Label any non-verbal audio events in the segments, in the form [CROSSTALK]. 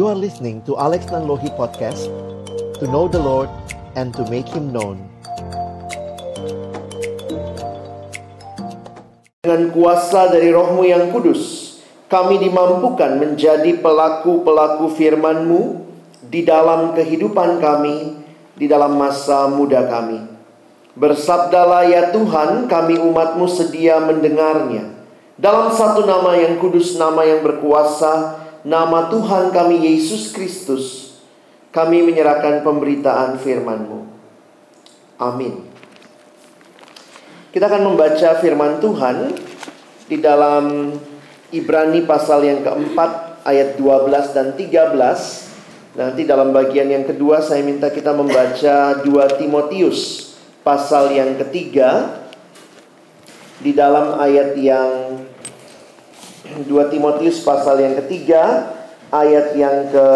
You are listening to Alex Nanlohi Podcast To know the Lord and to make Him known. Dengan kuasa dari rohmu yang kudus Kami dimampukan menjadi pelaku-pelaku firman-Mu Di dalam kehidupan kami Di dalam masa muda kami. Bersabdalah ya Tuhan kami umatmu sedia mendengarnya. Dalam satu nama yang kudus, nama yang berkuasa nama Tuhan kami Yesus Kristus, kami menyerahkan pemberitaan firman-Mu. Amin. Kita akan membaca firman Tuhan di dalam Ibrani pasal yang keempat ayat 12 dan 13. Nanti dalam bagian yang kedua saya minta kita membaca 2 Timotius pasal yang ketiga di dalam ayat yang 2 Timotius pasal yang ketiga ayat yang ke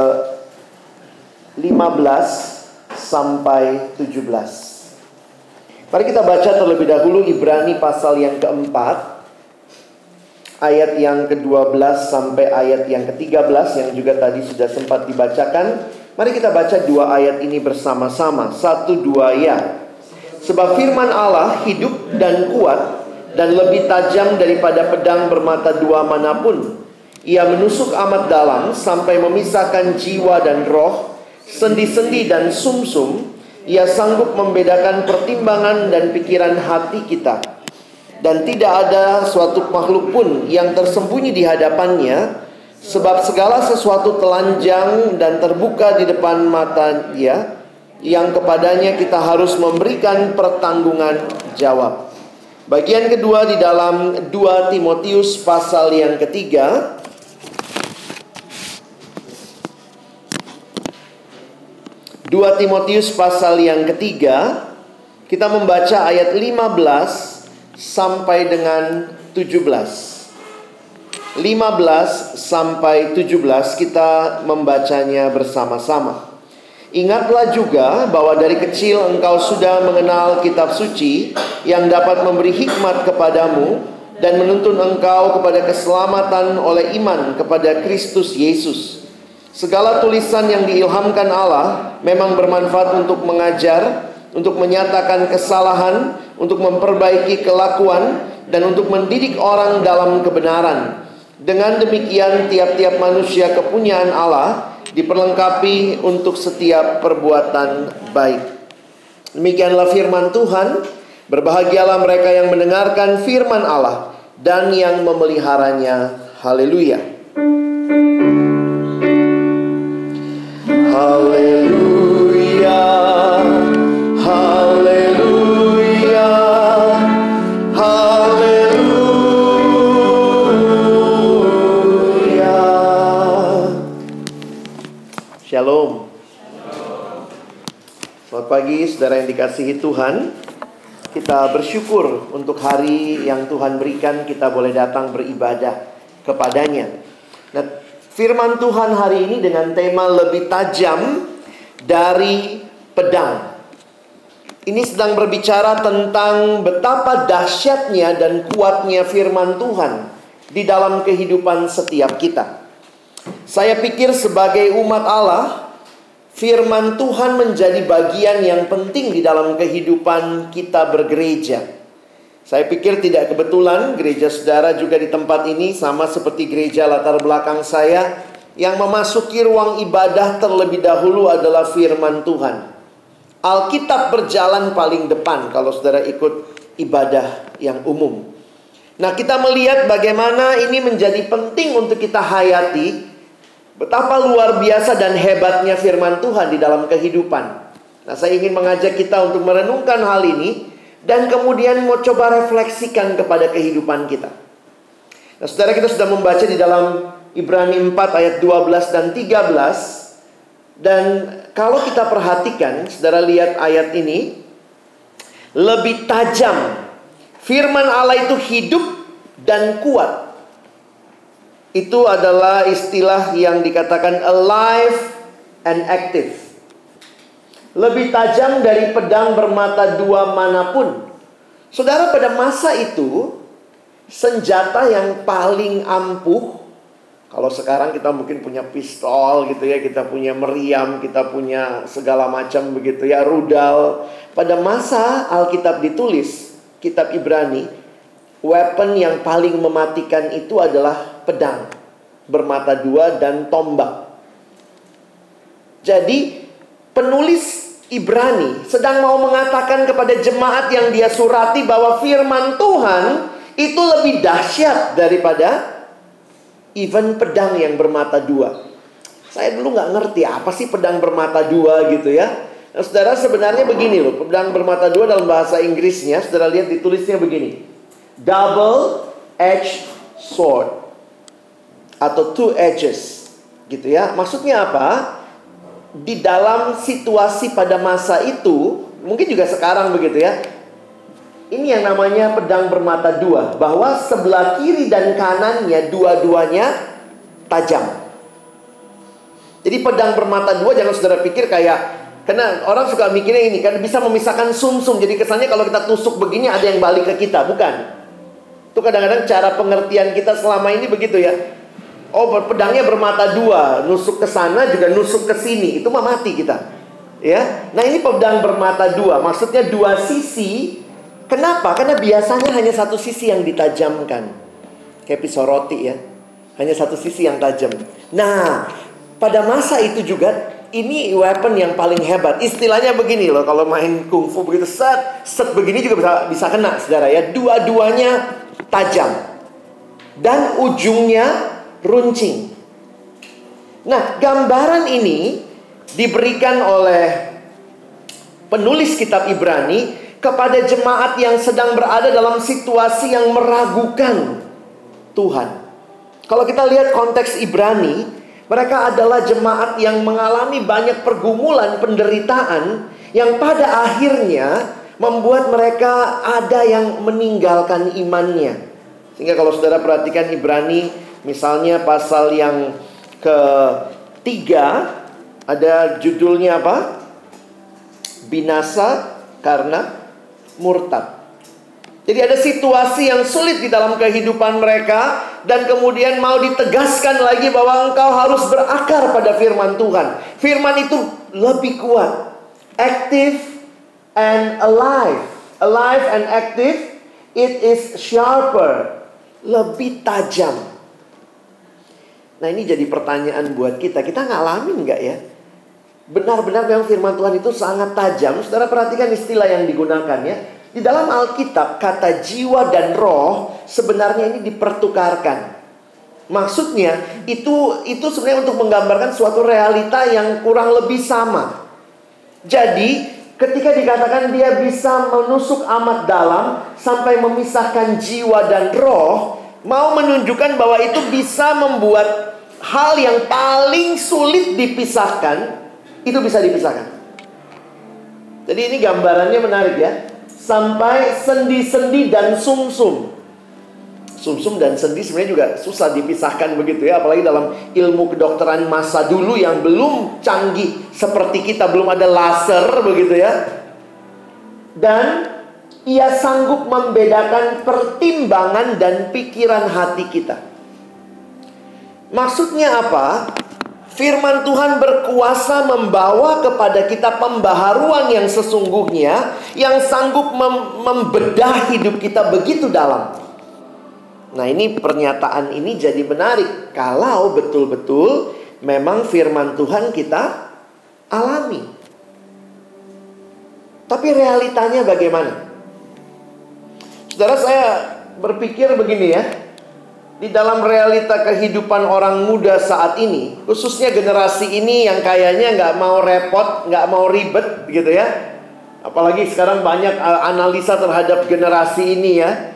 15 sampai 17. Mari kita baca terlebih dahulu Ibrani pasal yang keempat ayat yang ke-12 sampai ayat yang ke-13 yang juga tadi sudah sempat dibacakan. Mari kita baca dua ayat ini bersama-sama. Satu dua ya. Sebab firman Allah hidup dan kuat dan lebih tajam daripada pedang bermata dua mana pun. Ia menusuk amat dalam sampai memisahkan jiwa dan roh, sendi-sendi dan sumsum. Ia sanggup membedakan pertimbangan dan pikiran hati kita. Dan tidak ada suatu makhluk pun yang tersembunyi di hadapannya, sebab segala sesuatu telanjang dan terbuka di depan mata dia, yang kepadanya kita harus memberikan pertanggungan jawab. Bagian kedua di dalam 2 Timotius pasal yang ketiga. Dua Timotius pasal yang ketiga. Kita membaca ayat 15 sampai dengan 17 15 sampai 17 kita membacanya bersama-sama Ingatlah juga bahwa dari kecil engkau sudah mengenal kitab suci yang dapat memberi hikmat kepadamu dan menuntun engkau kepada keselamatan oleh iman kepada Kristus Yesus. Segala tulisan yang diilhamkan Allah memang bermanfaat untuk mengajar, untuk menyatakan kesalahan, untuk memperbaiki kelakuan, dan untuk mendidik orang dalam kebenaran. Dengan demikian, tiap-tiap manusia kepunyaan Allah diperlengkapi untuk setiap perbuatan baik. Demikianlah firman Tuhan. Berbahagialah mereka yang mendengarkan firman Allah dan yang memeliharanya. Haleluya. Haleluya. Saudara yang dikasihi Tuhan. Kita bersyukur untuk hari yang Tuhan berikan kita boleh datang beribadah kepadanya. Nah, firman Tuhan hari ini dengan tema lebih tajam dari pedang. Ini sedang berbicara tentang betapa dahsyatnya dan kuatnya firman Tuhan di dalam kehidupan setiap kita. Saya pikir sebagai umat Allah, firman Tuhan menjadi bagian yang penting di dalam kehidupan kita bergereja. Saya pikir tidak kebetulan gereja saudara juga di tempat ini sama seperti gereja latar belakang saya yang memasuki ruang ibadah terlebih dahulu adalah firman Tuhan. Alkitab berjalan paling depan kalau saudara ikut ibadah yang umum. Nah, kita melihat bagaimana ini menjadi penting untuk kita hayati Betapa luar biasa dan hebatnya firman Tuhan di dalam kehidupan. Nah, saya ingin mengajak kita untuk merenungkan hal ini dan kemudian mau coba refleksikan kepada kehidupan kita. Nah, Saudara kita sudah membaca di dalam Ibrani 4 ayat 12 dan 13 dan kalau kita perhatikan, Saudara lihat ayat ini lebih tajam. Firman Allah itu hidup dan kuat itu adalah istilah yang dikatakan alive and active. Lebih tajam dari pedang bermata dua mana pun. Saudara pada masa itu senjata yang paling ampuh Kalau sekarang kita mungkin punya pistol gitu ya, kita punya meriam, kita punya segala macam begitu ya, rudal. Pada masa Alkitab ditulis, kitab Ibrani, weapon yang paling mematikan itu adalah pedang bermata dua dan tombak. Jadi penulis Ibrani sedang mau mengatakan kepada jemaat yang dia surati bahwa firman Tuhan itu lebih dahsyat daripada even pedang yang bermata dua. Saya dulu nggak ngerti apa sih pedang bermata dua gitu ya. Nah, saudara sebenarnya begini loh, pedang bermata dua dalam bahasa Inggrisnya, saudara lihat ditulisnya begini. Double edged sword atau two edges gitu ya. Maksudnya apa? Di dalam situasi pada masa itu, mungkin juga sekarang begitu ya. Ini yang namanya pedang bermata dua, bahwa sebelah kiri dan kanannya dua-duanya tajam. Jadi pedang bermata dua jangan saudara pikir kayak karena orang suka mikirnya ini kan bisa memisahkan sumsum. -sum. Jadi kesannya kalau kita tusuk begini ada yang balik ke kita, bukan? Itu kadang-kadang cara pengertian kita selama ini begitu ya. Oh, pedangnya bermata dua, nusuk ke sana juga nusuk ke sini. Itu mah mati kita. Ya. Nah, ini pedang bermata dua, maksudnya dua sisi Kenapa? Karena biasanya hanya satu sisi yang ditajamkan. Kayak pisau roti ya. Hanya satu sisi yang tajam. Nah, pada masa itu juga ini weapon yang paling hebat. Istilahnya begini loh, kalau main kungfu begitu set, set begini juga bisa bisa kena, saudara ya. Dua-duanya tajam dan ujungnya runcing. Nah, gambaran ini diberikan oleh penulis kitab Ibrani kepada jemaat yang sedang berada dalam situasi yang meragukan Tuhan. Kalau kita lihat konteks Ibrani, mereka adalah jemaat yang mengalami banyak pergumulan, penderitaan yang pada akhirnya membuat mereka ada yang meninggalkan imannya. Sehingga kalau saudara perhatikan Ibrani, misalnya pasal yang ketiga, ada judulnya apa? Binasa karena murtad. Jadi ada situasi yang sulit di dalam kehidupan mereka dan kemudian mau ditegaskan lagi bahwa engkau harus berakar pada firman Tuhan. Firman itu lebih kuat, active and alive. Alive and active, it is sharper, lebih tajam. Nah ini jadi pertanyaan buat kita. Kita ngalamin nggak ya? Benar-benar memang firman Tuhan itu sangat tajam. Saudara perhatikan istilah yang digunakan ya. Di dalam Alkitab kata jiwa dan roh sebenarnya ini dipertukarkan. Maksudnya itu itu sebenarnya untuk menggambarkan suatu realita yang kurang lebih sama. Jadi ketika dikatakan dia bisa menusuk amat dalam sampai memisahkan jiwa dan roh, mau menunjukkan bahwa itu bisa membuat hal yang paling sulit dipisahkan itu bisa dipisahkan. Jadi ini gambarannya menarik ya. Sampai sendi-sendi dan sumsum. Sumsum dan sendi sebenarnya juga susah dipisahkan begitu ya, apalagi dalam ilmu kedokteran masa dulu yang belum canggih seperti kita, belum ada laser begitu ya. Dan ia sanggup membedakan pertimbangan dan pikiran hati kita. Maksudnya apa? Firman Tuhan berkuasa membawa kepada kita pembaharuan yang sesungguhnya yang sanggup mem membedah hidup kita begitu dalam. Nah, ini pernyataan ini jadi menarik kalau betul-betul memang firman Tuhan kita alami. Tapi realitanya bagaimana? Saudara saya berpikir begini ya di dalam realita kehidupan orang muda saat ini, khususnya generasi ini yang kayaknya nggak mau repot, nggak mau ribet, gitu ya. Apalagi sekarang banyak uh, analisa terhadap generasi ini ya.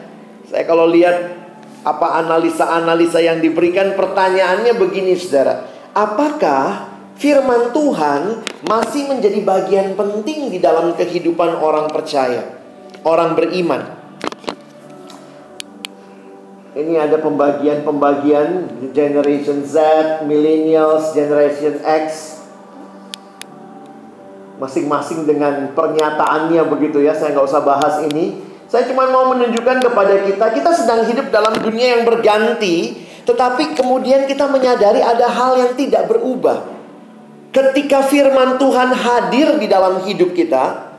Saya kalau lihat apa analisa-analisa yang diberikan, pertanyaannya begini, saudara. Apakah firman Tuhan masih menjadi bagian penting di dalam kehidupan orang percaya, orang beriman? Ini ada pembagian-pembagian Generation Z, Millennials, Generation X Masing-masing dengan pernyataannya begitu ya Saya nggak usah bahas ini Saya cuma mau menunjukkan kepada kita Kita sedang hidup dalam dunia yang berganti Tetapi kemudian kita menyadari ada hal yang tidak berubah. Ketika firman Tuhan hadir di dalam hidup kita,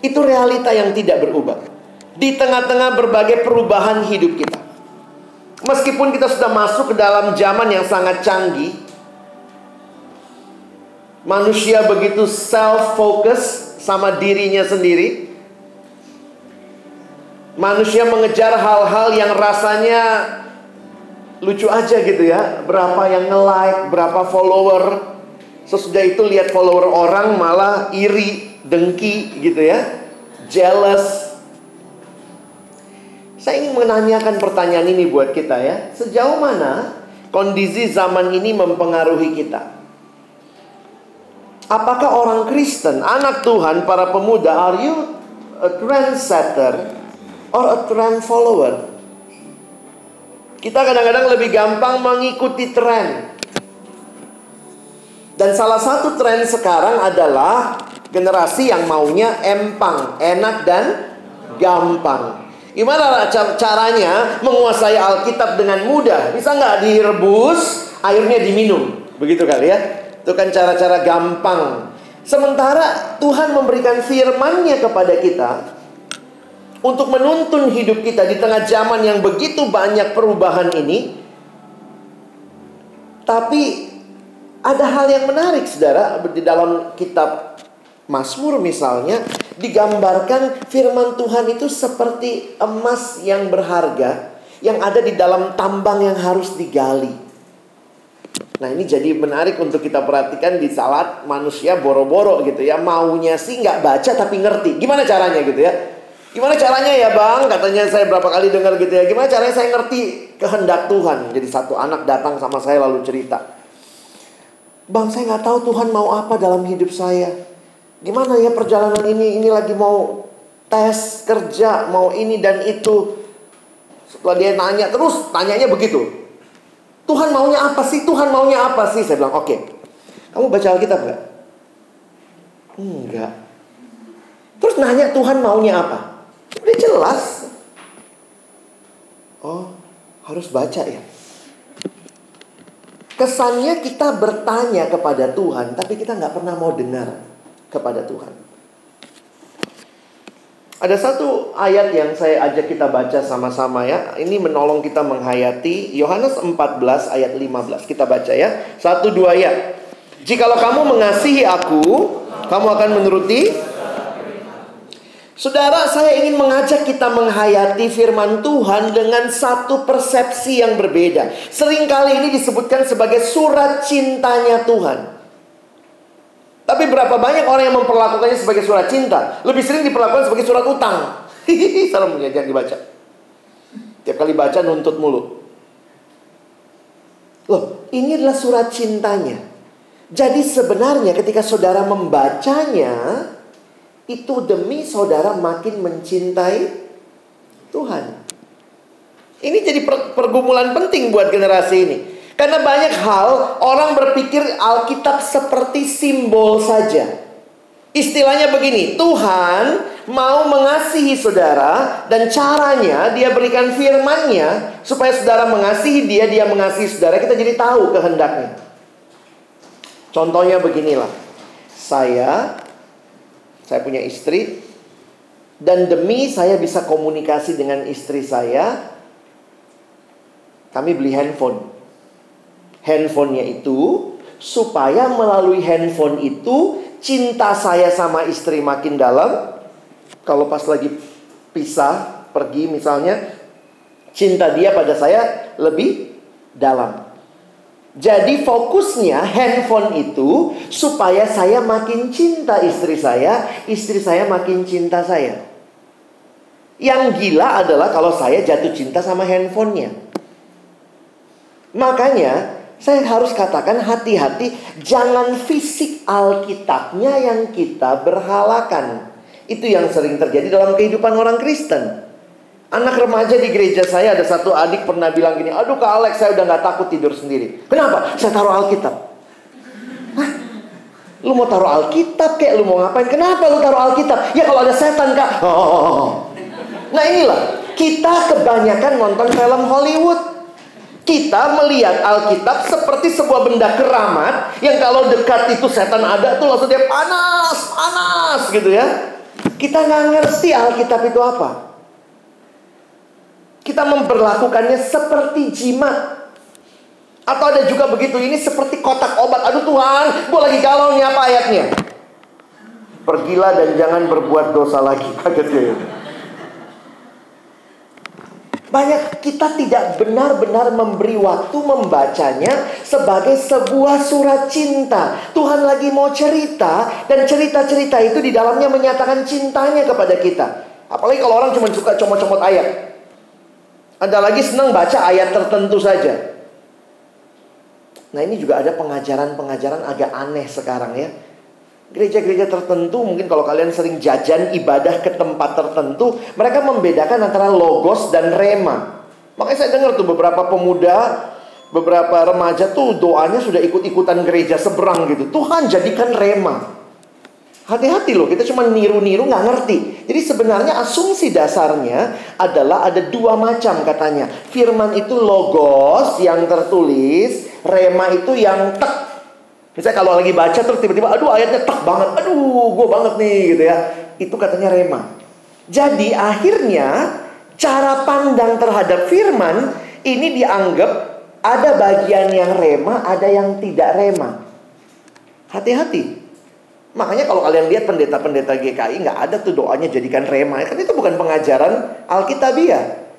itu realita yang tidak berubah. Di tengah-tengah berbagai perubahan hidup kita. Meskipun kita sudah masuk ke dalam zaman yang sangat canggih, manusia begitu self-focus sama dirinya sendiri. Manusia mengejar hal-hal yang rasanya lucu aja gitu ya. Berapa yang nge-like, berapa follower. Sesudah itu lihat follower orang malah iri, dengki gitu ya. Jealous. Saya ingin menanyakan pertanyaan ini buat kita ya. Sejauh mana kondisi zaman ini mempengaruhi kita? Apakah orang Kristen, anak Tuhan, para pemuda, are you a trendsetter or a trend follower? Kita kadang-kadang lebih gampang mengikuti tren. Dan salah satu tren sekarang adalah generasi yang maunya empang, enak dan gampang. Gimana caranya menguasai Alkitab dengan mudah? Bisa nggak direbus, airnya diminum? Begitu kali ya. Itu kan cara-cara gampang. Sementara Tuhan memberikan firman-Nya kepada kita untuk menuntun hidup kita di tengah zaman yang begitu banyak perubahan ini. Tapi ada hal yang menarik Saudara di dalam kitab Mazmur misalnya digambarkan firman Tuhan itu seperti emas yang berharga yang ada di dalam tambang yang harus digali. Nah ini jadi menarik untuk kita perhatikan di saat manusia boro-boro gitu ya Maunya sih nggak baca tapi ngerti Gimana caranya gitu ya Gimana caranya ya bang? Katanya saya berapa kali dengar gitu ya. Gimana caranya saya ngerti kehendak Tuhan? Jadi satu anak datang sama saya lalu cerita. Bang saya nggak tahu Tuhan mau apa dalam hidup saya. Gimana ya perjalanan ini? Ini lagi mau tes kerja, mau ini dan itu. Setelah dia nanya terus, tanyanya begitu. Tuhan maunya apa sih? Tuhan maunya apa sih? Saya bilang, oke. Okay. Kamu baca Alkitab nggak? Enggak. Terus nanya Tuhan maunya apa? Udah jelas. Oh, harus baca ya. Kesannya kita bertanya kepada Tuhan, tapi kita nggak pernah mau dengar kepada Tuhan. Ada satu ayat yang saya ajak kita baca sama-sama ya. Ini menolong kita menghayati Yohanes 14 ayat 15. Kita baca ya. Satu dua ya. Jikalau kamu mengasihi aku, kamu akan menuruti Saudara, saya ingin mengajak kita menghayati firman Tuhan dengan satu persepsi yang berbeda. Seringkali ini disebutkan sebagai surat cintanya Tuhan. Tapi berapa banyak orang yang memperlakukannya sebagai surat cinta? Lebih sering diperlakukan sebagai surat utang. [LAUGHS] Salam ya, jangan dibaca. Tiap kali baca nuntut mulu. Loh, ini adalah surat cintanya. Jadi sebenarnya ketika saudara membacanya, itu demi saudara makin mencintai Tuhan. Ini jadi pergumulan penting buat generasi ini. Karena banyak hal orang berpikir Alkitab seperti simbol saja. Istilahnya begini, Tuhan mau mengasihi saudara dan caranya dia berikan firman-Nya supaya saudara mengasihi dia, dia mengasihi saudara, kita jadi tahu kehendaknya. Contohnya beginilah. Saya saya punya istri dan demi saya bisa komunikasi dengan istri saya, kami beli handphone. Handphonenya itu supaya melalui handphone itu cinta saya sama istri makin dalam. Kalau pas lagi pisah, pergi misalnya, cinta dia pada saya lebih dalam. Jadi fokusnya handphone itu supaya saya makin cinta istri saya, istri saya makin cinta saya. Yang gila adalah kalau saya jatuh cinta sama handphonenya. Makanya saya harus katakan hati-hati jangan fisik Alkitabnya yang kita berhalakan. Itu yang sering terjadi dalam kehidupan orang Kristen. Anak remaja di gereja saya ada satu adik pernah bilang gini, aduh Kak Alex saya udah gak takut tidur sendiri. Kenapa? Saya taruh Alkitab. Hah? Lu mau taruh Alkitab kayak lu mau ngapain? Kenapa lu taruh Alkitab? Ya kalau ada setan kak. Oh. Nah inilah kita kebanyakan nonton film Hollywood. Kita melihat Alkitab seperti sebuah benda keramat yang kalau dekat itu setan ada tuh langsung dia panas, panas gitu ya. Kita nggak ngerti Alkitab itu apa. Kita memperlakukannya seperti jimat. Atau ada juga begitu, ini seperti kotak obat. Aduh Tuhan, gue lagi galau nih apa ayatnya. Pergilah dan jangan berbuat dosa lagi. [LAUGHS] Kaget ya. Banyak kita tidak benar-benar memberi waktu membacanya sebagai sebuah surat cinta. Tuhan lagi mau cerita dan cerita-cerita itu di dalamnya menyatakan cintanya kepada kita. Apalagi kalau orang cuma suka comot-comot ayat. Ada lagi senang baca ayat tertentu saja. Nah ini juga ada pengajaran-pengajaran agak aneh sekarang ya. Gereja-gereja tertentu mungkin kalau kalian sering jajan ibadah ke tempat tertentu, mereka membedakan antara logos dan rema. Makanya saya dengar tuh beberapa pemuda, beberapa remaja tuh doanya sudah ikut-ikutan gereja seberang gitu. Tuhan jadikan rema. Hati-hati loh, kita cuma niru-niru nggak ngerti. Jadi sebenarnya asumsi dasarnya adalah ada dua macam katanya. Firman itu logos yang tertulis, rema itu yang tek Misalnya kalau lagi baca terus tiba-tiba, aduh ayatnya tak banget, aduh gue banget nih gitu ya. Itu katanya rema. Jadi akhirnya cara pandang terhadap firman ini dianggap ada bagian yang rema, ada yang tidak rema. Hati-hati. Makanya kalau kalian lihat pendeta-pendeta GKI nggak ada tuh doanya jadikan rema. Kan itu bukan pengajaran Alkitabiah.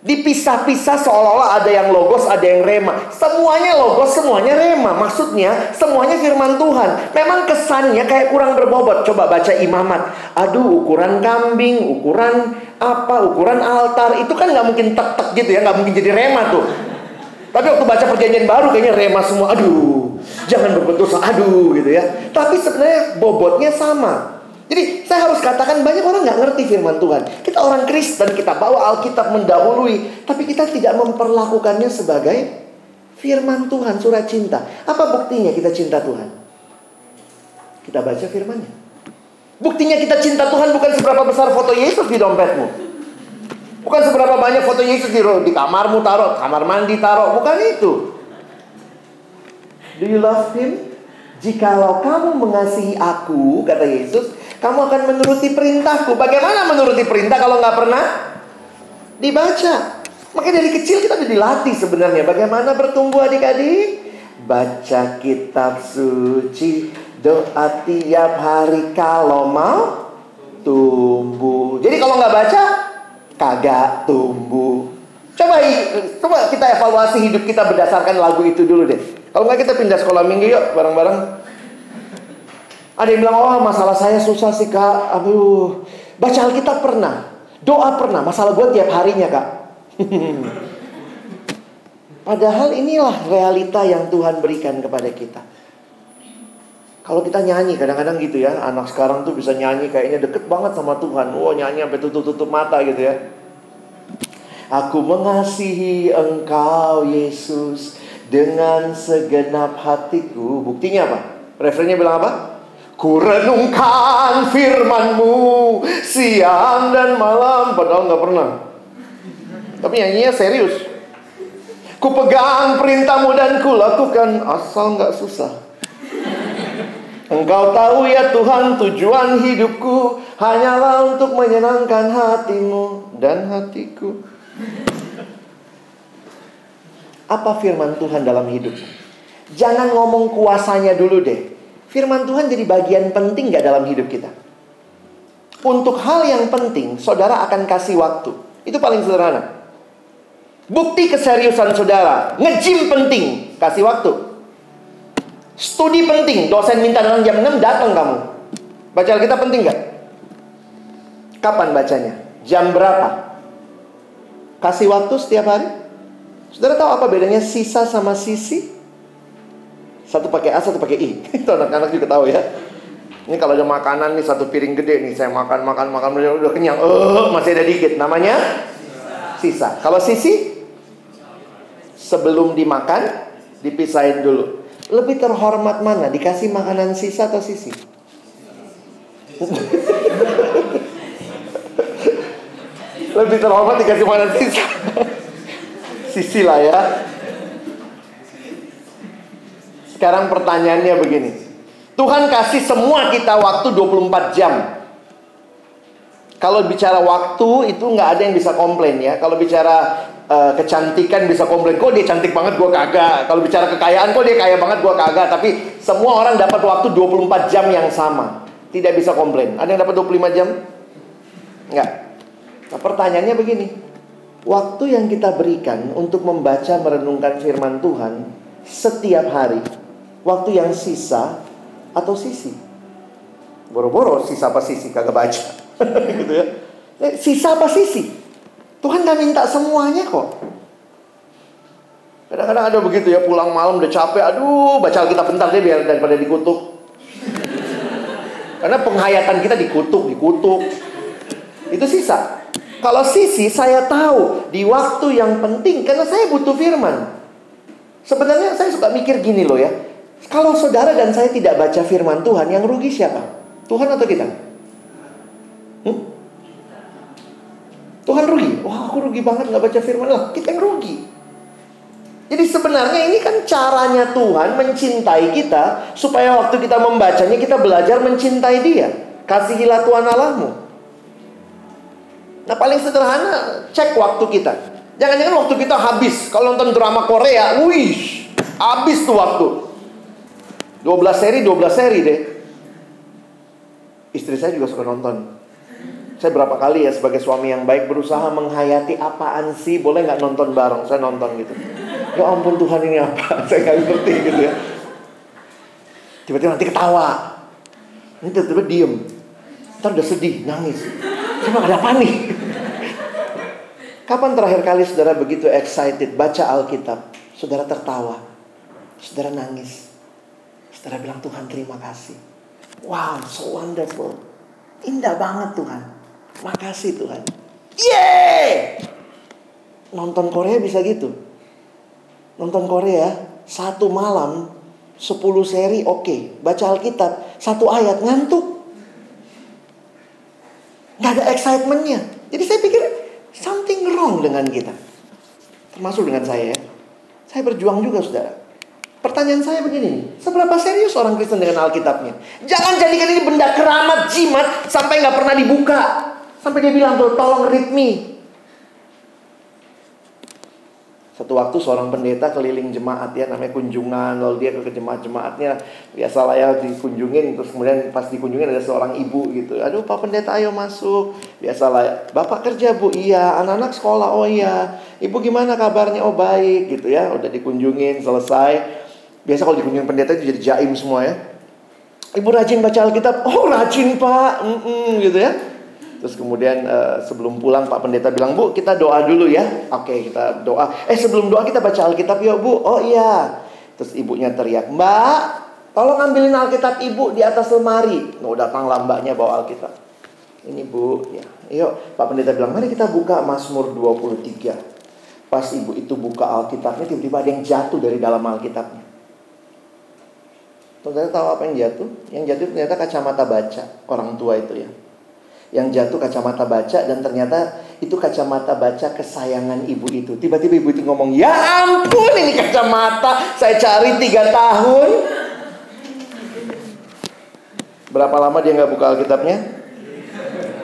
Dipisah-pisah seolah-olah ada yang logos, ada yang rema. Semuanya logos, semuanya rema. Maksudnya semuanya firman Tuhan. Memang kesannya kayak kurang berbobot. Coba baca imamat. Aduh, ukuran kambing, ukuran apa, ukuran altar. Itu kan nggak mungkin tek-tek gitu ya. nggak mungkin jadi rema tuh. Tapi waktu baca perjanjian baru kayaknya rema semua. Aduh, jangan dosa. Aduh gitu ya. Tapi sebenarnya bobotnya sama. Jadi saya harus katakan banyak orang nggak ngerti firman Tuhan. Kita orang Kristen, kita bawa Alkitab mendahului, tapi kita tidak memperlakukannya sebagai firman Tuhan, surat cinta. Apa buktinya kita cinta Tuhan? Kita baca firmannya. Buktinya kita cinta Tuhan bukan seberapa besar foto Yesus di dompetmu. Bukan seberapa banyak foto Yesus di, di kamarmu taruh, kamar mandi taruh, bukan itu. Do you love him? Jikalau kamu mengasihi aku, kata Yesus, kamu akan menuruti perintahku. Bagaimana menuruti perintah kalau nggak pernah dibaca? Makanya dari kecil kita udah dilatih sebenarnya. Bagaimana bertumbuh adik-adik? Baca kitab suci, doa tiap hari kalau mau tumbuh. Jadi kalau nggak baca, kagak tumbuh. Coba, coba kita evaluasi hidup kita berdasarkan lagu itu dulu deh. Kalau nggak kita pindah sekolah minggu yuk bareng-bareng. Ada yang bilang, oh masalah saya susah sih kak. Aduh, baca Alkitab pernah. Doa pernah. Masalah gue tiap harinya kak. [LAUGHS] Padahal inilah realita yang Tuhan berikan kepada kita. Kalau kita nyanyi, kadang-kadang gitu ya. Anak sekarang tuh bisa nyanyi kayaknya deket banget sama Tuhan. Oh nyanyi sampai tutup-tutup mata gitu ya. Aku mengasihi engkau Yesus dengan segenap hatiku. Buktinya apa? Referennya bilang apa? Ku renungkan firmanmu siang dan malam. Padahal nggak pernah. Tapi nyanyinya serius. Ku pegang perintahmu dan ku lakukan. Asal nggak susah. Engkau tahu ya Tuhan tujuan hidupku Hanyalah untuk menyenangkan hatimu dan hatiku. Apa firman Tuhan dalam hidup? Jangan ngomong kuasanya dulu deh Firman Tuhan jadi bagian penting gak dalam hidup kita? Untuk hal yang penting, saudara akan kasih waktu. Itu paling sederhana. Bukti keseriusan saudara, ngejim penting, kasih waktu. Studi penting, dosen minta dalam jam 6 datang kamu. Baca kita penting gak? Kapan bacanya? Jam berapa? Kasih waktu setiap hari? Saudara tahu apa bedanya sisa sama sisi? Satu pakai A, satu pakai I. [LAUGHS] Itu anak-anak juga tahu ya. Ini kalau ada makanan nih satu piring gede nih, saya makan makan makan udah kenyang. Oh, masih ada dikit. Namanya sisa. Kalau sisi sebelum dimakan dipisahin dulu. Lebih terhormat mana? Dikasih makanan sisa atau sisi? [LAUGHS] Lebih terhormat dikasih makanan sisa. [LAUGHS] sisi lah ya. Sekarang pertanyaannya begini. Tuhan kasih semua kita waktu 24 jam. Kalau bicara waktu itu nggak ada yang bisa komplain ya. Kalau bicara uh, kecantikan bisa komplain, kok dia cantik banget gue kagak. Kalau bicara kekayaan kok dia kaya banget gue kagak. Tapi semua orang dapat waktu 24 jam yang sama. Tidak bisa komplain. Ada yang dapat 25 jam? Enggak. Nah pertanyaannya begini. Waktu yang kita berikan untuk membaca merenungkan firman Tuhan setiap hari. Waktu yang sisa atau sisi. Boro-boro sisa apa sisi kagak baca. [LAUGHS] gitu ya. Eh, sisa apa sisi? Tuhan gak minta semuanya kok. Kadang-kadang ada begitu ya pulang malam udah capek, aduh baca Alkitab bentar deh biar daripada dikutuk. Karena penghayatan kita dikutuk, dikutuk. Itu sisa. Kalau sisi saya tahu di waktu yang penting karena saya butuh firman. Sebenarnya saya suka mikir gini loh ya. Kalau saudara dan saya tidak baca firman Tuhan, yang rugi siapa? Tuhan atau kita? Hmm? Tuhan rugi. Wah, aku rugi banget nggak baca firman lah. Kita yang rugi. Jadi sebenarnya ini kan caranya Tuhan mencintai kita supaya waktu kita membacanya kita belajar mencintai Dia. Kasihilah Tuhan Allahmu. Nah paling sederhana cek waktu kita. Jangan-jangan waktu kita habis. Kalau nonton drama Korea, wih, habis tuh waktu. 12 seri, 12 seri deh. Istri saya juga suka nonton. Saya berapa kali ya sebagai suami yang baik berusaha menghayati apaan sih boleh nggak nonton bareng? Saya nonton gitu. Ya ampun Tuhan ini apa? [LAUGHS] Saya nggak ngerti gitu ya. Tiba-tiba nanti ketawa. Ini tiba-tiba diem. Ntar udah sedih nangis. Saya ada apa nih? [LAUGHS] Kapan terakhir kali saudara begitu excited baca Alkitab? Saudara tertawa. Saudara nangis saudara bilang Tuhan terima kasih wow so wonderful indah banget Tuhan Makasih Tuhan. Yeay! Nonton Korea bisa gitu. Nonton Korea satu malam 10 seri oke. Okay. Baca Alkitab satu ayat ngantuk. Gak ada excitementnya. Jadi saya pikir something wrong dengan kita. Termasuk dengan saya ya. Saya berjuang juga saudara. Pertanyaan saya begini, seberapa serius orang Kristen dengan Alkitabnya? Jangan jadikan ini benda keramat jimat sampai nggak pernah dibuka. Sampai dia bilang tolong me. Satu waktu seorang pendeta keliling jemaat ya, namanya kunjungan, lalu dia ke jemaat-jemaatnya, biasalah ya dikunjungin, terus kemudian pas dikunjungin ada seorang ibu gitu, aduh Pak Pendeta ayo masuk, biasalah ya, Bapak kerja Bu, iya, anak-anak sekolah, oh iya, Ibu gimana kabarnya, oh baik gitu ya, udah dikunjungin, selesai, biasa kalau dikunjungin pendeta itu jadi jaim semua ya, Ibu rajin baca Alkitab, oh rajin Pak, mm -mm, gitu ya, Terus kemudian uh, sebelum pulang Pak Pendeta bilang, Bu kita doa dulu ya. Oke kita doa. Eh sebelum doa kita baca Alkitab yuk Bu. Oh iya. Terus ibunya teriak, Mbak tolong ambilin Alkitab ibu di atas lemari. Nah datang mbaknya bawa Alkitab. Ini Bu, ya. Yuk Pak Pendeta bilang, mari kita buka Mazmur 23. Pas ibu itu buka Alkitabnya, tiba-tiba ada yang jatuh dari dalam Alkitabnya. Saudara tahu apa yang jatuh? Yang jatuh ternyata kacamata baca orang tua itu ya yang jatuh kacamata baca dan ternyata itu kacamata baca kesayangan ibu itu. Tiba-tiba ibu itu ngomong, ya ampun ini kacamata saya cari tiga tahun. Berapa lama dia nggak buka Alkitabnya?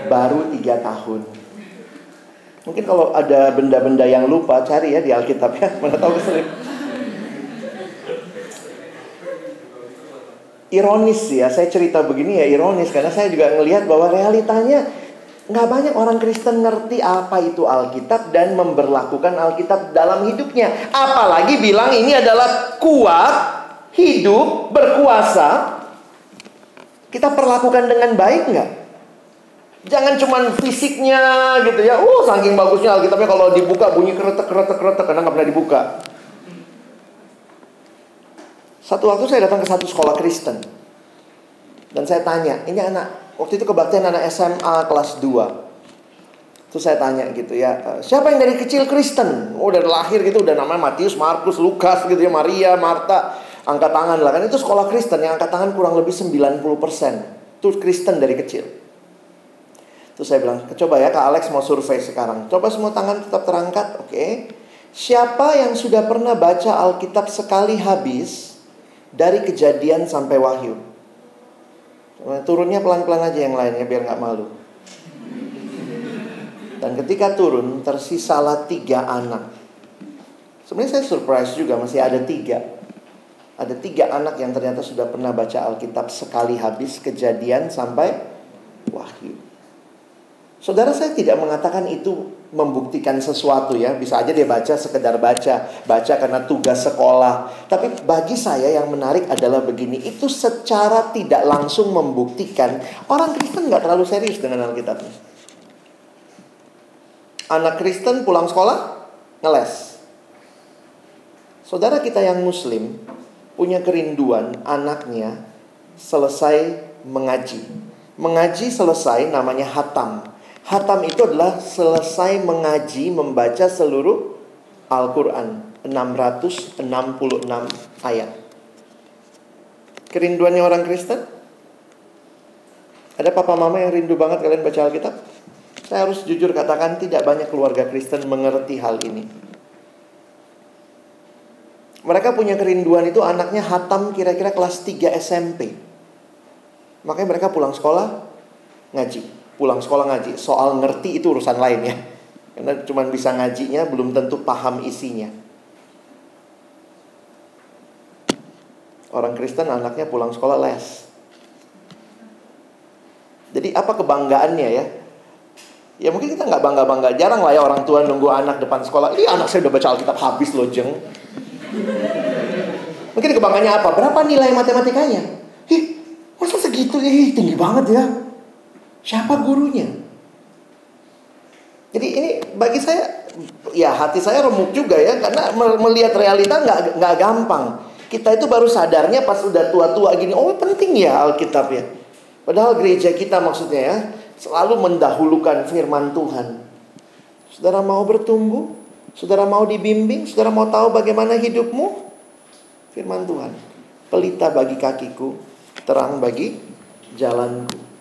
Baru tiga tahun. Mungkin kalau ada benda-benda yang lupa cari ya di Alkitab ya. [LAUGHS] Mana tahu keselip. Ironis ya saya cerita begini ya ironis karena saya juga ngelihat bahwa realitanya nggak banyak orang Kristen ngerti apa itu Alkitab dan memberlakukan Alkitab dalam hidupnya apalagi bilang ini adalah kuat hidup berkuasa kita perlakukan dengan baik nggak Jangan cuman fisiknya gitu ya. Uh, saking bagusnya Alkitabnya kalau dibuka bunyi keretek keretek keretek karena nggak pernah dibuka. Satu waktu saya datang ke satu sekolah Kristen. Dan saya tanya, ini anak, waktu itu kebaktian anak SMA kelas 2. Terus saya tanya gitu ya, eh, siapa yang dari kecil Kristen? Oh dari lahir gitu udah namanya Matius, Markus, Lukas gitu ya, Maria, Marta. Angkat tangan lah, kan itu sekolah Kristen yang angkat tangan kurang lebih 90%. Itu Kristen dari kecil. Terus saya bilang, coba ya Kak Alex mau survei sekarang. Coba semua tangan tetap terangkat, oke. Okay. Siapa yang sudah pernah baca Alkitab sekali habis dari kejadian sampai wahyu? Turunnya pelan-pelan aja yang lainnya biar nggak malu. Dan ketika turun tersisalah tiga anak. Sebenarnya saya surprise juga masih ada tiga. Ada tiga anak yang ternyata sudah pernah baca Alkitab sekali habis kejadian sampai wahyu. Saudara saya tidak mengatakan itu membuktikan sesuatu ya. Bisa aja dia baca sekedar baca, baca karena tugas sekolah. Tapi bagi saya yang menarik adalah begini, itu secara tidak langsung membuktikan orang Kristen nggak terlalu serius dengan Alkitabnya. Anak Kristen pulang sekolah ngeles. Saudara kita yang Muslim punya kerinduan anaknya selesai mengaji. Mengaji selesai namanya hatam Hatam itu adalah selesai mengaji, membaca seluruh Al-Quran. 666 ayat. Kerinduannya orang Kristen? Ada papa mama yang rindu banget kalian baca Alkitab? Saya harus jujur katakan tidak banyak keluarga Kristen mengerti hal ini. Mereka punya kerinduan itu anaknya hatam kira-kira kelas 3 SMP. Makanya mereka pulang sekolah ngaji pulang sekolah ngaji. Soal ngerti itu urusan lain ya. Karena cuma bisa ngajinya belum tentu paham isinya. Orang Kristen anaknya pulang sekolah les. Jadi apa kebanggaannya ya? Ya mungkin kita nggak bangga-bangga. Jarang lah ya orang tua nunggu anak depan sekolah. Ini anak saya udah baca Alkitab habis loh jeng. Mungkin kebanggaannya apa? Berapa nilai matematikanya? Ih, masa segitu? Ih, tinggi banget ya. Siapa gurunya? Jadi ini bagi saya ya hati saya remuk juga ya karena melihat realita nggak nggak gampang. Kita itu baru sadarnya pas udah tua-tua gini. Oh penting ya Alkitab ya. Padahal gereja kita maksudnya ya selalu mendahulukan firman Tuhan. Saudara mau bertumbuh? Saudara mau dibimbing? Saudara mau tahu bagaimana hidupmu? Firman Tuhan. Pelita bagi kakiku, terang bagi jalanku.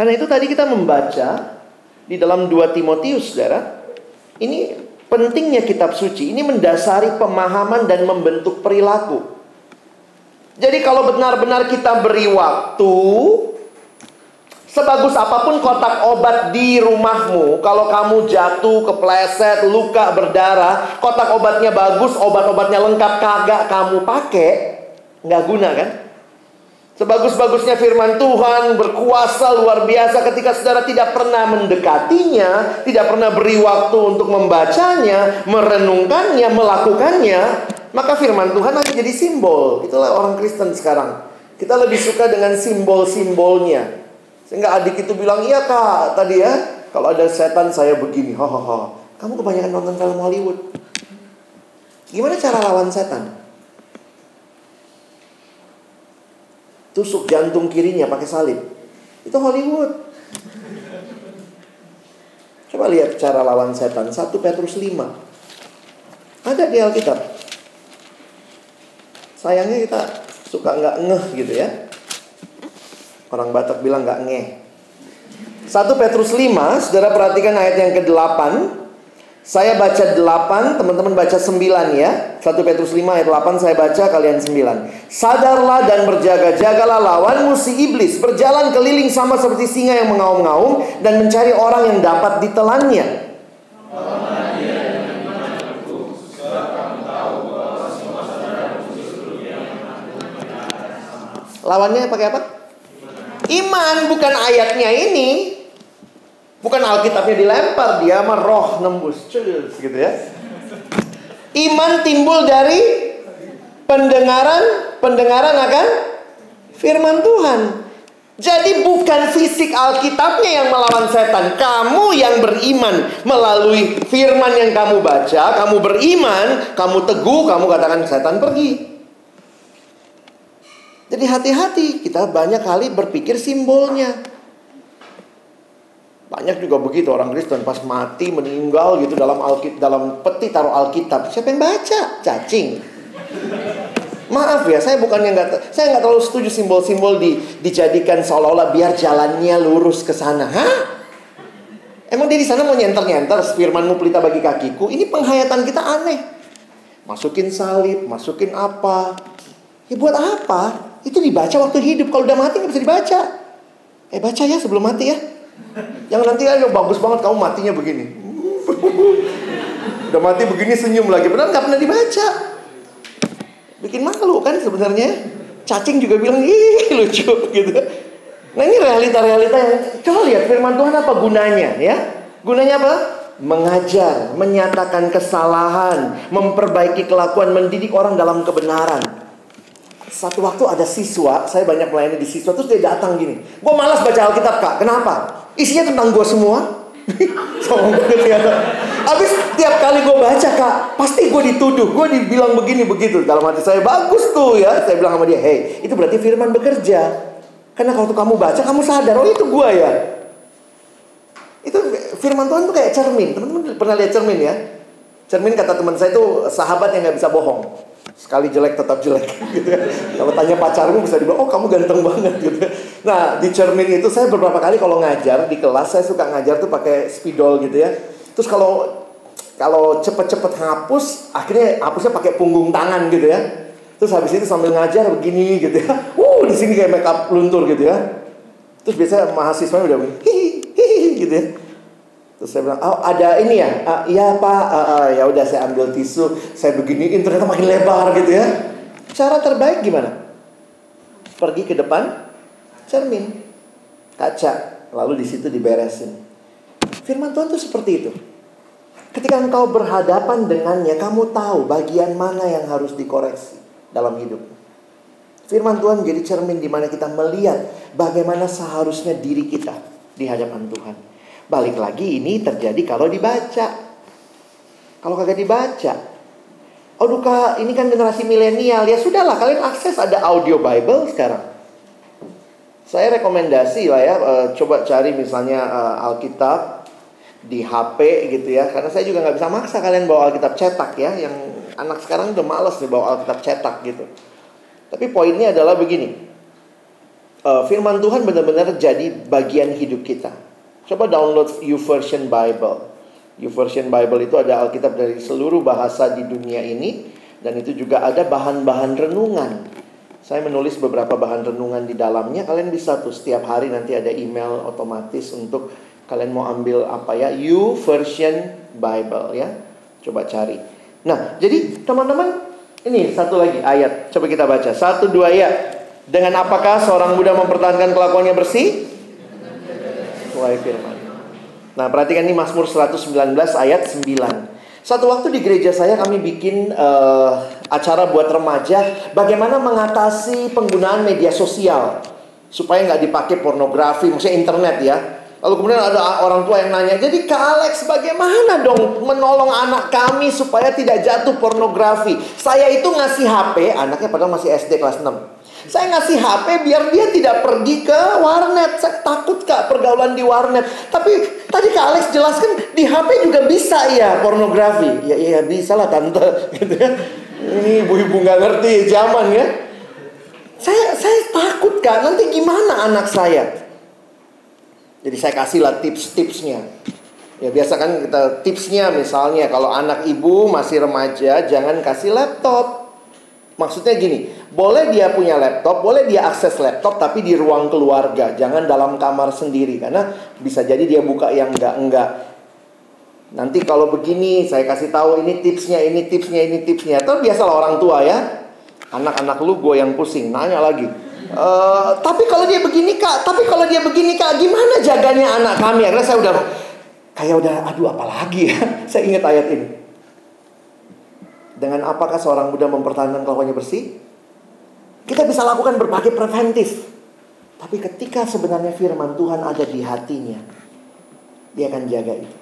Karena itu tadi kita membaca di dalam 2 Timotius, Saudara. Ini pentingnya kitab suci. Ini mendasari pemahaman dan membentuk perilaku. Jadi kalau benar-benar kita beri waktu Sebagus apa pun kotak obat di rumahmu, kalau kamu jatuh, kepleset, luka, berdarah, kotak obatnya bagus, obat-obatnya lengkap, kagak kamu pakai, nggak guna kan? Sebagus-bagusnya firman Tuhan berkuasa luar biasa ketika saudara tidak pernah mendekatinya, tidak pernah beri waktu untuk membacanya, merenungkannya, melakukannya, maka firman Tuhan akan jadi simbol. Itulah orang Kristen sekarang. Kita lebih suka dengan simbol-simbolnya. Sehingga adik itu bilang, iya kak, tadi ya, kalau ada setan saya begini, hahaha. Kamu kebanyakan nonton film Hollywood. Gimana cara lawan setan? Tusuk jantung kirinya pakai salib. Itu Hollywood. Coba lihat cara lawan setan. 1 Petrus 5. Ada di Alkitab. Sayangnya kita suka nggak ngeh gitu ya. Orang Batak bilang nggak ngeh. 1 Petrus 5, saudara perhatikan ayat yang ke-8. Saya baca 8, teman-teman baca 9 ya. 1 Petrus 5 ayat 8 saya baca, kalian 9. Sadarlah dan berjaga-jagalah lawanmu si iblis. Berjalan keliling sama seperti singa yang mengaum-ngaum dan mencari orang yang dapat ditelannya. Lawannya pakai apa? Iman bukan ayatnya ini. Bukan Alkitabnya dilempar, dia mah roh nembus. Cus, gitu ya. Iman timbul dari pendengaran, pendengaran akan firman Tuhan. Jadi bukan fisik Alkitabnya yang melawan setan. Kamu yang beriman melalui firman yang kamu baca, kamu beriman, kamu teguh, kamu katakan setan pergi. Jadi hati-hati, kita banyak kali berpikir simbolnya. Banyak juga begitu orang Kristen pas mati meninggal gitu dalam Alkitab dalam peti taruh Alkitab. Siapa yang baca? Cacing. Maaf ya, saya bukan yang nggak saya nggak terlalu setuju simbol-simbol di, dijadikan seolah-olah biar jalannya lurus ke sana. Hah? Emang dia di sana mau nyenter-nyenter firmanmu pelita bagi kakiku. Ini penghayatan kita aneh. Masukin salib, masukin apa. Ya buat apa? Itu dibaca waktu hidup. Kalau udah mati nggak bisa dibaca. Eh baca ya sebelum mati ya. Jangan nanti ayo bagus banget kamu matinya begini. udah mati begini senyum lagi. Benar nggak pernah dibaca. Bikin malu kan sebenarnya. Cacing juga bilang ih lucu gitu. Nah ini realita-realita yang coba lihat firman Tuhan apa gunanya ya? Gunanya apa? Mengajar, menyatakan kesalahan, memperbaiki kelakuan, mendidik orang dalam kebenaran. Satu waktu ada siswa, saya banyak melayani di siswa, terus dia datang gini. Gue malas baca Alkitab kak, kenapa? Isinya tentang gue semua. [LAUGHS] Sombong banget tiap kali gue baca kak, pasti gue dituduh, gue dibilang begini begitu. Dalam hati saya bagus tuh ya. Saya bilang sama dia, hey, itu berarti firman bekerja. Karena kalau kamu baca, kamu sadar, oh itu gua ya. Itu firman Tuhan tuh kayak cermin. Teman-teman pernah lihat cermin ya? Cermin kata teman saya itu sahabat yang nggak bisa bohong. Sekali jelek tetap jelek gitu [LAUGHS] ya. Kalau tanya pacarmu bisa dibilang, oh kamu ganteng banget gitu. Nah di cermin itu saya beberapa kali kalau ngajar di kelas saya suka ngajar tuh pakai spidol gitu ya. Terus kalau kalau cepet-cepet hapus, akhirnya hapusnya pakai punggung tangan gitu ya. Terus habis itu sambil ngajar begini gitu ya. Uh, di sini kayak make up luntur gitu ya. Terus biasa mahasiswa udah hihi gitu ya. Terus saya bilang, oh ada ini ya? Uh, iya pak, uh, uh, ya udah saya ambil tisu, saya beginiin ternyata makin lebar gitu ya. Cara terbaik gimana? Pergi ke depan, cermin, kaca, lalu di situ diberesin. Firman Tuhan tuh seperti itu. Ketika engkau berhadapan dengannya, kamu tahu bagian mana yang harus dikoreksi dalam hidup. Firman Tuhan menjadi cermin di mana kita melihat bagaimana seharusnya diri kita di hadapan Tuhan. Balik lagi ini terjadi kalau dibaca. Kalau kagak dibaca. Oh duka, ini kan generasi milenial. Ya sudahlah, kalian akses ada audio Bible sekarang. Saya rekomendasi lah ya, uh, coba cari misalnya uh, Alkitab di HP gitu ya. Karena saya juga nggak bisa maksa kalian bawa Alkitab cetak ya. Yang anak sekarang udah males nih bawa Alkitab cetak gitu. Tapi poinnya adalah begini. Uh, firman Tuhan benar-benar jadi bagian hidup kita. Coba download YouVersion Bible. YouVersion Bible itu ada Alkitab dari seluruh bahasa di dunia ini dan itu juga ada bahan-bahan renungan. Saya menulis beberapa bahan renungan di dalamnya. Kalian bisa tuh setiap hari nanti ada email otomatis untuk kalian mau ambil apa ya? YouVersion Bible ya. Coba cari. Nah, jadi teman-teman ini satu lagi ayat. Coba kita baca. Satu dua ayat. Dengan apakah seorang muda mempertahankan kelakuannya bersih? Sesuai firman. Nah, perhatikan ini Mazmur 119 ayat 9. Satu waktu di gereja saya kami bikin uh, acara buat remaja bagaimana mengatasi penggunaan media sosial supaya nggak dipakai pornografi, maksudnya internet ya. Lalu kemudian ada orang tua yang nanya, jadi Kak Alex bagaimana dong menolong anak kami supaya tidak jatuh pornografi? Saya itu ngasih HP, anaknya padahal masih SD kelas 6. Saya ngasih HP biar dia tidak pergi ke warnet. Saya takut kak pergaulan di warnet. Tapi tadi kak Alex jelaskan di HP juga bisa ya pornografi. Ya iya bisa lah tante. [LAUGHS] Ini ibu-ibu nggak ngerti zaman ya. Saya saya takut kak. Nanti gimana anak saya? Jadi saya kasih lah tips-tipsnya. Ya biasa kan kita tipsnya misalnya kalau anak ibu masih remaja jangan kasih laptop. Maksudnya gini, boleh dia punya laptop, boleh dia akses laptop tapi di ruang keluarga, jangan dalam kamar sendiri karena bisa jadi dia buka yang enggak-enggak. Nanti kalau begini saya kasih tahu ini tipsnya, ini tipsnya, ini tipsnya. Terus biasalah orang tua ya. Anak-anak lu gue yang pusing, nanya lagi. E, tapi kalau dia begini kak, tapi kalau dia begini kak, gimana jaganya anak kami? Karena saya udah kayak udah, aduh apalagi ya. [LAUGHS] saya ingat ayat ini. Dengan apakah seorang muda mempertahankan kelakuannya bersih? Kita bisa lakukan berbagai preventif. Tapi ketika sebenarnya firman Tuhan ada di hatinya, dia akan jaga itu.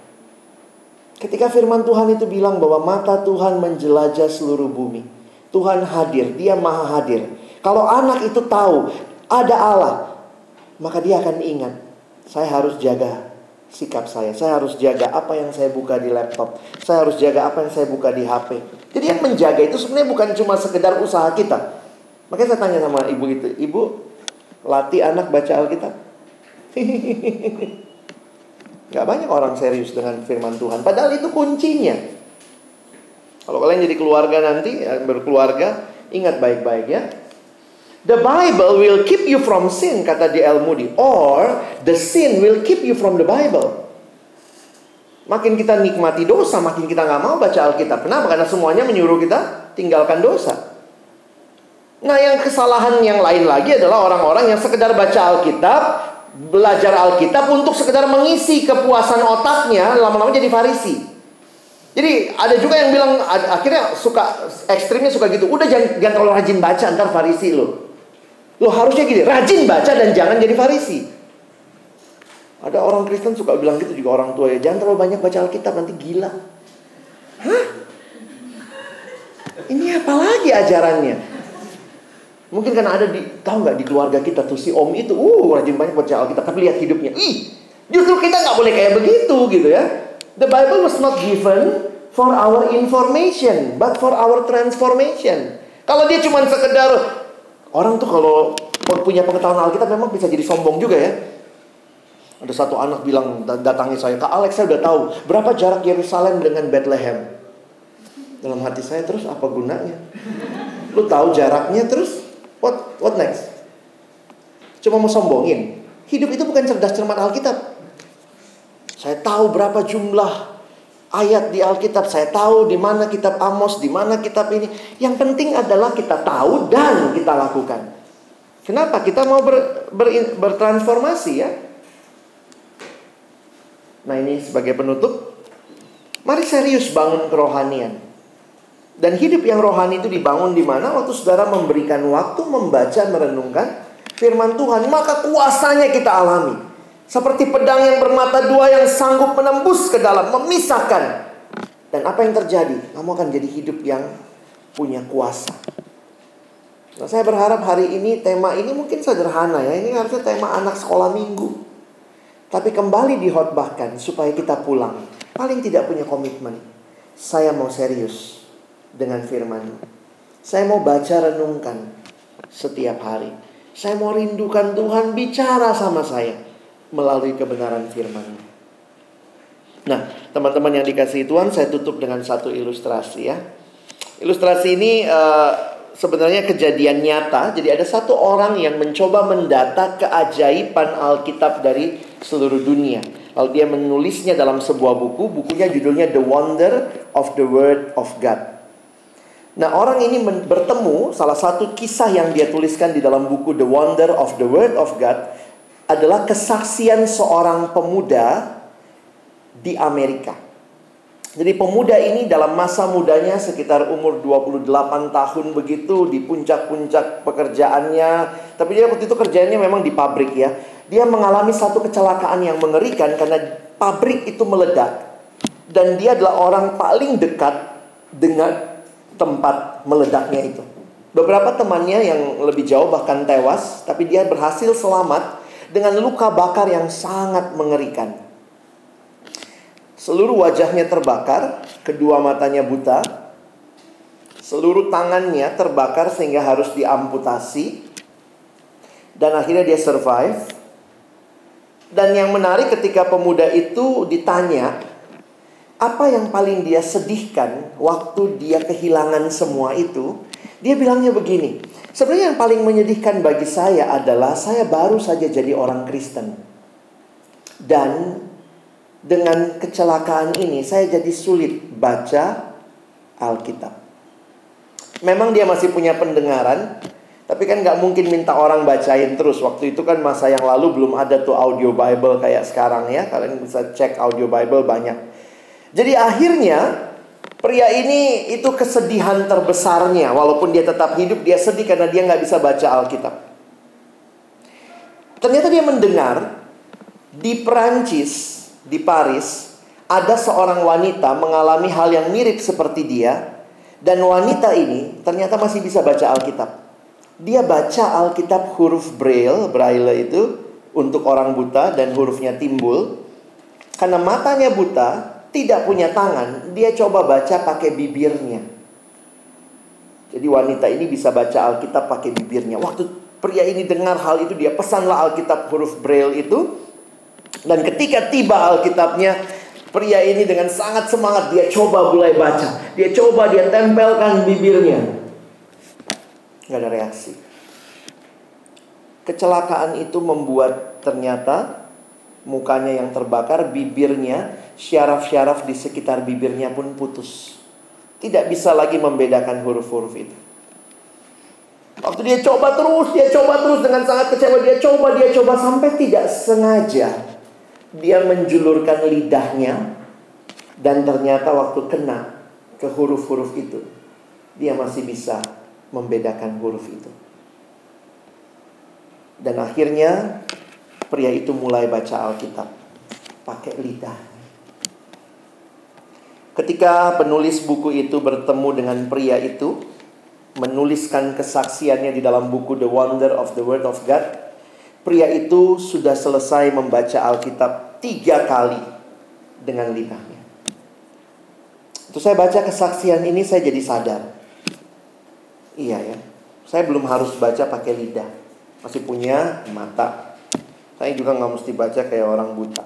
Ketika firman Tuhan itu bilang bahwa mata Tuhan menjelajah seluruh bumi. Tuhan hadir, dia maha hadir. Kalau anak itu tahu ada Allah, maka dia akan ingat, saya harus jaga sikap saya. Saya harus jaga apa yang saya buka di laptop. Saya harus jaga apa yang saya buka di HP. Jadi yang menjaga itu sebenarnya bukan cuma sekedar usaha kita. Makanya saya tanya sama ibu itu, ibu latih anak baca Alkitab. [LAUGHS] Gak banyak orang serius dengan firman Tuhan. Padahal itu kuncinya. Kalau kalian jadi keluarga nanti, ya, berkeluarga, ingat baik-baik ya. The Bible will keep you from sin, kata D.L. Moody. Or, the sin will keep you from the Bible. Makin kita nikmati dosa, makin kita nggak mau baca Alkitab. Kenapa? Karena semuanya menyuruh kita tinggalkan dosa. Nah, yang kesalahan yang lain lagi adalah orang-orang yang sekedar baca Alkitab, belajar Alkitab untuk sekedar mengisi kepuasan otaknya, lama-lama jadi farisi. Jadi ada juga yang bilang akhirnya suka ekstrimnya suka gitu. Udah jangan, jangan terlalu rajin baca ntar farisi lo. Lo harusnya gini, rajin baca dan jangan jadi farisi. Ada orang Kristen suka bilang gitu juga orang tua ya, jangan terlalu banyak baca Alkitab nanti gila. Hah? Ini apa lagi ajarannya? Mungkin karena ada di tahu nggak di keluarga kita tuh si om itu, uh rajin banyak baca Alkitab, tapi lihat hidupnya, ih justru kita nggak boleh kayak begitu gitu ya. The Bible was not given for our information, but for our transformation. Kalau dia cuma sekedar orang tuh kalau punya pengetahuan Alkitab memang bisa jadi sombong juga ya. Ada satu anak bilang datangi saya, Kak Alex saya udah tahu berapa jarak Yerusalem dengan Bethlehem. Dalam hati saya terus apa gunanya? Lu tahu jaraknya terus what what next? Cuma mau sombongin. Hidup itu bukan cerdas cermat Alkitab. Saya tahu berapa jumlah ayat di Alkitab. Saya tahu di mana kitab Amos, di mana kitab ini. Yang penting adalah kita tahu dan kita lakukan. Kenapa? Kita mau ber, ber, bertransformasi ya. Nah ini sebagai penutup, mari serius bangun kerohanian. Dan hidup yang rohani itu dibangun di mana? Waktu saudara memberikan waktu membaca, merenungkan firman Tuhan, maka kuasanya kita alami. Seperti pedang yang bermata dua yang sanggup menembus ke dalam, memisahkan. Dan apa yang terjadi? Kamu akan jadi hidup yang punya kuasa. Nah, saya berharap hari ini tema ini mungkin sederhana ya. Ini harusnya tema anak sekolah minggu. Tapi kembali dihotbahkan supaya kita pulang. Paling tidak punya komitmen. Saya mau serius dengan firman. Saya mau baca renungkan setiap hari. Saya mau rindukan Tuhan bicara sama saya melalui kebenaran firman. Nah, teman-teman yang dikasih Tuhan, saya tutup dengan satu ilustrasi ya. Ilustrasi ini uh, sebenarnya kejadian nyata. Jadi ada satu orang yang mencoba mendata keajaiban Alkitab dari seluruh dunia. Lalu dia menulisnya dalam sebuah buku. Bukunya judulnya The Wonder of the Word of God. Nah orang ini bertemu salah satu kisah yang dia tuliskan di dalam buku The Wonder of the Word of God adalah kesaksian seorang pemuda di Amerika. Jadi pemuda ini dalam masa mudanya sekitar umur 28 tahun begitu di puncak-puncak pekerjaannya. Tapi dia waktu itu kerjanya memang di pabrik ya. Dia mengalami satu kecelakaan yang mengerikan karena pabrik itu meledak. Dan dia adalah orang paling dekat dengan tempat meledaknya itu. Beberapa temannya yang lebih jauh bahkan tewas, tapi dia berhasil selamat dengan luka bakar yang sangat mengerikan. Seluruh wajahnya terbakar, kedua matanya buta, seluruh tangannya terbakar sehingga harus diamputasi, dan akhirnya dia survive. Dan yang menarik ketika pemuda itu ditanya, apa yang paling dia sedihkan waktu dia kehilangan semua itu? Dia bilangnya begini, sebenarnya yang paling menyedihkan bagi saya adalah saya baru saja jadi orang Kristen. Dan dengan kecelakaan ini saya jadi sulit baca Alkitab. Memang dia masih punya pendengaran, tapi kan nggak mungkin minta orang bacain terus. Waktu itu kan masa yang lalu belum ada tuh audio Bible kayak sekarang ya. Kalian bisa cek audio Bible banyak. Jadi akhirnya pria ini itu kesedihan terbesarnya. Walaupun dia tetap hidup, dia sedih karena dia nggak bisa baca Alkitab. Ternyata dia mendengar di Perancis di Paris, ada seorang wanita mengalami hal yang mirip seperti dia, dan wanita ini ternyata masih bisa baca Alkitab. Dia baca Alkitab huruf Braille, Braille itu untuk orang buta dan hurufnya timbul. Karena matanya buta, tidak punya tangan, dia coba baca pakai bibirnya. Jadi wanita ini bisa baca Alkitab pakai bibirnya. Waktu pria ini dengar hal itu, dia pesanlah Alkitab huruf Braille itu Dan ketika tiba Alkitabnya, pria ini dengan sangat semangat dia coba mulai baca. Dia coba dia tempelkan bibirnya. Gak ada reaksi. Kecelakaan itu membuat ternyata mukanya yang terbakar, bibirnya, syaraf-syaraf di sekitar bibirnya pun putus. Tidak bisa lagi membedakan huruf-huruf itu. Waktu dia coba terus, dia coba terus dengan sangat kecewa, dia coba, dia coba sampai tidak sengaja dia menjulurkan lidahnya dan ternyata waktu kena ke huruf-huruf itu dia masih bisa membedakan huruf itu. Dan akhirnya pria itu mulai baca Alkitab pakai lidah. Ketika penulis buku itu bertemu dengan pria itu, menuliskan kesaksiannya di dalam buku The Wonder of the Word of God, pria itu sudah selesai membaca Alkitab tiga kali dengan lidahnya. Itu saya baca kesaksian ini saya jadi sadar. Iya ya, saya belum harus baca pakai lidah. Masih punya mata. Saya juga nggak mesti baca kayak orang buta.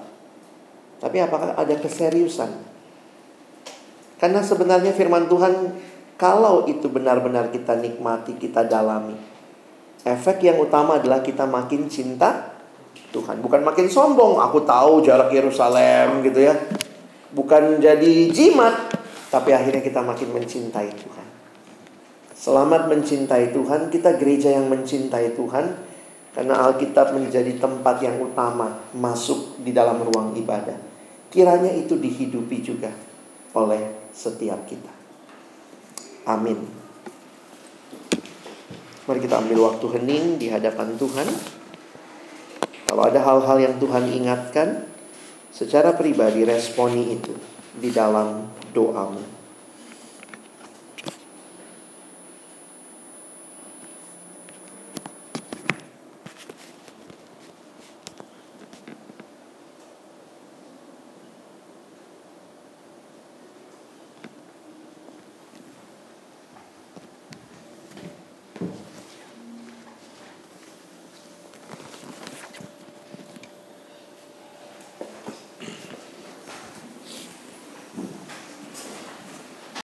Tapi apakah ada keseriusan? Karena sebenarnya firman Tuhan kalau itu benar-benar kita nikmati, kita dalami. Efek yang utama adalah kita makin cinta Tuhan. Bukan makin sombong, aku tahu jarak Yerusalem gitu ya. Bukan jadi jimat, tapi akhirnya kita makin mencintai Tuhan. Selamat mencintai Tuhan, kita gereja yang mencintai Tuhan karena Alkitab menjadi tempat yang utama masuk di dalam ruang ibadah. Kiranya itu dihidupi juga oleh setiap kita. Amin. Mari kita ambil waktu hening di hadapan Tuhan. Kalau ada hal-hal yang Tuhan ingatkan, secara pribadi responi itu di dalam doamu.